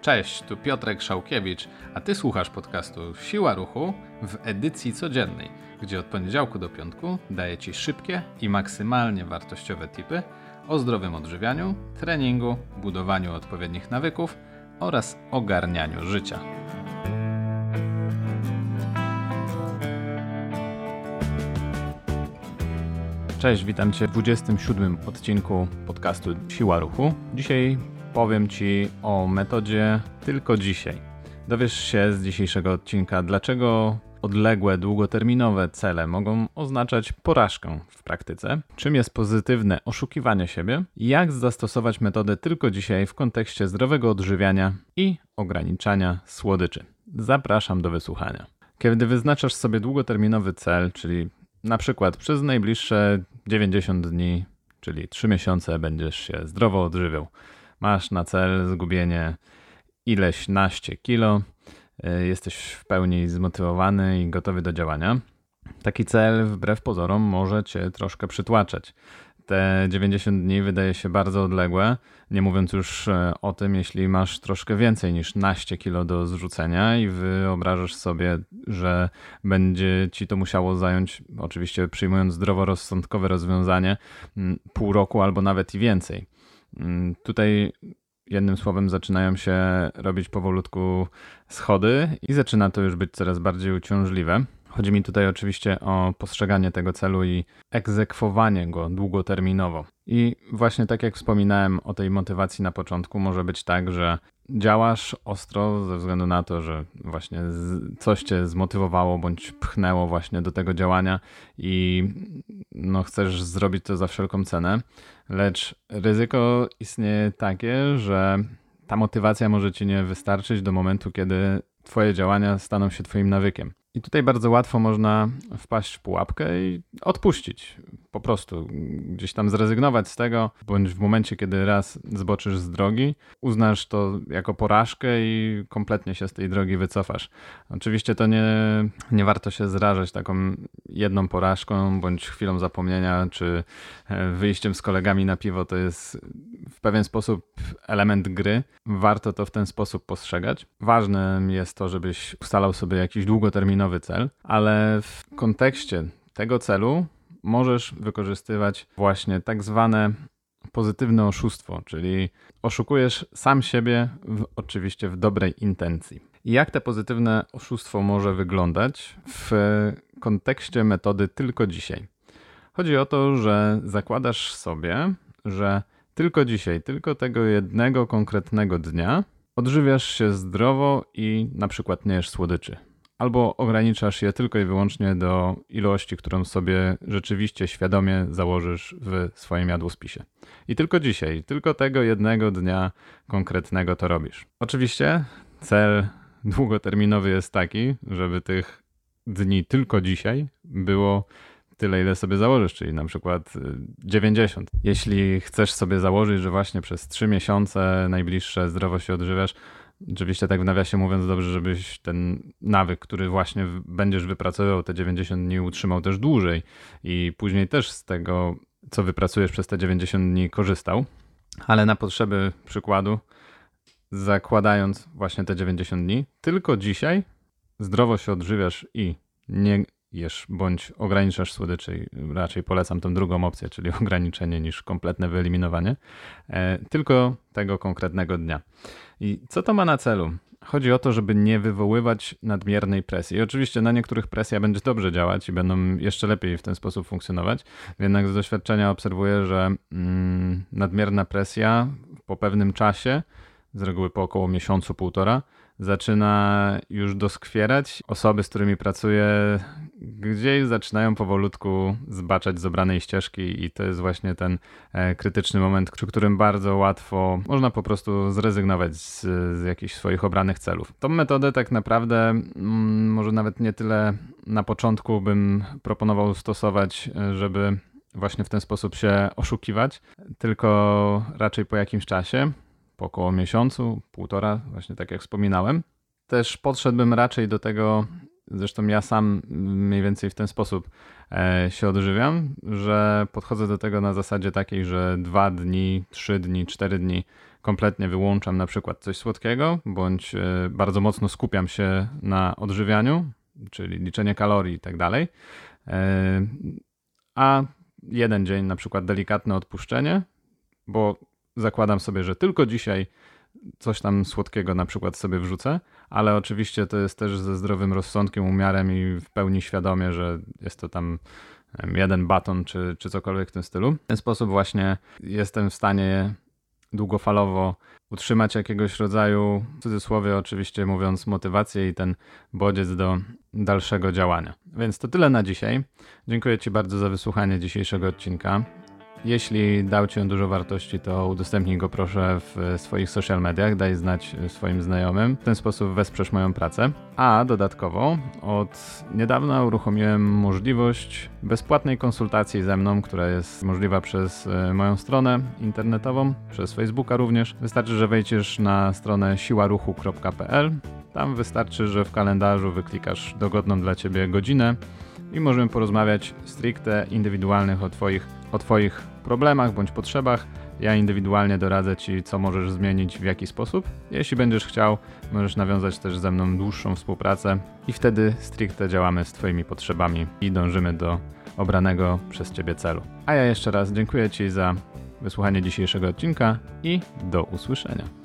Cześć, tu Piotrek Szałkiewicz, a ty słuchasz podcastu Siła Ruchu w edycji codziennej, gdzie od poniedziałku do piątku daję ci szybkie i maksymalnie wartościowe tipy o zdrowym odżywianiu, treningu, budowaniu odpowiednich nawyków oraz ogarnianiu życia. Cześć, witam Cię w 27 odcinku podcastu Siła Ruchu. Dzisiaj powiem Ci o metodzie tylko dzisiaj. Dowiesz się z dzisiejszego odcinka, dlaczego odległe, długoterminowe cele mogą oznaczać porażkę w praktyce, czym jest pozytywne oszukiwanie siebie, jak zastosować metodę tylko dzisiaj w kontekście zdrowego odżywiania i ograniczania słodyczy. Zapraszam do wysłuchania. Kiedy wyznaczasz sobie długoterminowy cel, czyli na przykład przez najbliższe 90 dni, czyli 3 miesiące, będziesz się zdrowo odżywiał. Masz na cel zgubienie ileś naście kilo, y, jesteś w pełni zmotywowany i gotowy do działania. Taki cel, wbrew pozorom, może cię troszkę przytłaczać te 90 dni wydaje się bardzo odległe, nie mówiąc już e, o tym, jeśli masz troszkę więcej niż naście kilo do zrzucenia i wyobrażasz sobie, że będzie ci to musiało zająć, oczywiście przyjmując zdroworozsądkowe rozwiązanie, pół roku albo nawet i więcej. Tutaj jednym słowem zaczynają się robić powolutku schody i zaczyna to już być coraz bardziej uciążliwe. Chodzi mi tutaj oczywiście o postrzeganie tego celu i egzekwowanie go długoterminowo. I właśnie tak jak wspominałem o tej motywacji na początku, może być tak, że działasz ostro ze względu na to, że właśnie coś cię zmotywowało bądź pchnęło właśnie do tego działania i no chcesz zrobić to za wszelką cenę, lecz ryzyko istnieje takie, że ta motywacja może ci nie wystarczyć do momentu, kiedy twoje działania staną się twoim nawykiem. I tutaj bardzo łatwo można wpaść w pułapkę i odpuścić. Po prostu gdzieś tam zrezygnować z tego, bądź w momencie, kiedy raz zboczysz z drogi, uznasz to jako porażkę i kompletnie się z tej drogi wycofasz. Oczywiście to nie, nie warto się zrażać taką jedną porażką, bądź chwilą zapomnienia, czy e, wyjściem z kolegami na piwo. To jest w pewien sposób element gry. Warto to w ten sposób postrzegać. Ważne jest to, żebyś ustalał sobie jakiś długoterminowy nowy cel, ale w kontekście tego celu możesz wykorzystywać właśnie tak zwane pozytywne oszustwo, czyli oszukujesz sam siebie, w, oczywiście w dobrej intencji. Jak te pozytywne oszustwo może wyglądać w kontekście metody tylko dzisiaj? Chodzi o to, że zakładasz sobie, że tylko dzisiaj, tylko tego jednego konkretnego dnia odżywiasz się zdrowo i na przykład nie jesz słodyczy albo ograniczasz je tylko i wyłącznie do ilości, którą sobie rzeczywiście świadomie założysz w swoim jadłospisie. I tylko dzisiaj, tylko tego jednego dnia konkretnego to robisz. Oczywiście cel długoterminowy jest taki, żeby tych dni tylko dzisiaj było tyle, ile sobie założysz, czyli na przykład 90. Y, Jeśli chcesz sobie założyć, że właśnie przez 3 miesiące najbliższe zdrowo się odżywiasz, Oczywiście tak w nawiasie mówiąc, dobrze, żebyś ten nawyk, który właśnie będziesz wypracował te 90 dni, utrzymał też dłużej i później też z tego, co wypracujesz przez te 90 dni, korzystał. Ale na potrzeby przykładu, zakładając właśnie te 90 dni, tylko dzisiaj zdrowo się odżywiasz i nie jesz bądź ograniczasz słodyczy. Raczej polecam tą drugą opcję, czyli ograniczenie niż kompletne wyeliminowanie. E, tylko tego konkretnego dnia. I co to ma na celu? Chodzi o to, żeby nie wywoływać nadmiernej presji. I oczywiście na niektórych presja będzie dobrze działać i będą jeszcze lepiej w ten sposób funkcjonować. Jednak z doświadczenia obserwuję, że mm, nadmierna presja po pewnym czasie, z reguły po około miesiącu, półtora, zaczyna już doskwierać. Osoby, z którymi pracuję, gdzieś zaczynają powolutku zbaczać z obranej ścieżki i to jest właśnie ten e, krytyczny moment, przy którym bardzo łatwo można po prostu zrezygnować z, z jakichś swoich obranych celów. Tą metodę tak naprawdę mm, może nawet nie tyle na początku bym proponował stosować, e, żeby właśnie w ten sposób się oszukiwać, tylko raczej po jakimś czasie, po około miesiącu, półtora, właśnie tak jak wspominałem. Też podszedłbym raczej do tego, zresztą ja sam mniej więcej w ten sposób e, się odżywiam, że podchodzę do tego na zasadzie takiej, że dwa dni, trzy dni, cztery dni kompletnie wyłączam na przykład coś słodkiego, bądź e, bardzo mocno skupiam się na odżywianiu, czyli liczenie kalorii i tak dalej. E, a jeden dzień na przykład delikatne odpuszczenie, bo zakładam sobie, że tylko dzisiaj coś tam słodkiego na przykład sobie wrzucę, ale oczywiście to jest też ze zdrowym rozsądkiem, umiarem i w pełni świadomie, że jest to tam jeden baton czy, czy cokolwiek w tym stylu. W ten sposób właśnie jestem w stanie długofalowo utrzymać jakiegoś rodzaju, w cudzysłowie oczywiście mówiąc, motywację i ten bodziec do dalszego działania. Więc to tyle na dzisiaj. Dziękuję Ci bardzo za wysłuchanie dzisiejszego odcinka. Jeśli dał Ci on dużo wartości, to udostępnij go proszę w swoich social mediach, daj znać swoim znajomym. W ten sposób wesprzesz moją pracę. A dodatkowo od niedawna uruchomiłem możliwość bezpłatnej konsultacji ze mną, która jest możliwa przez e, moją stronę internetową, przez Facebooka również. Wystarczy, że wejdziesz na stronę siłaruchu.pl. Tam wystarczy, że w kalendarzu wyklikasz dogodną dla Ciebie godzinę i możemy porozmawiać stricte indywidualnych o Twoich, o twoich problemach bądź potrzebach. Ja indywidualnie doradzę Ci, co możesz zmienić, w jaki sposób. Jeśli będziesz chciał, możesz nawiązać też ze mną dłuższą współpracę i wtedy stricte działamy z Twoimi potrzebami i dążymy do obranego przez Ciebie celu. A ja jeszcze raz dziękuję Ci za wysłuchanie dzisiejszego odcinka i do usłyszenia.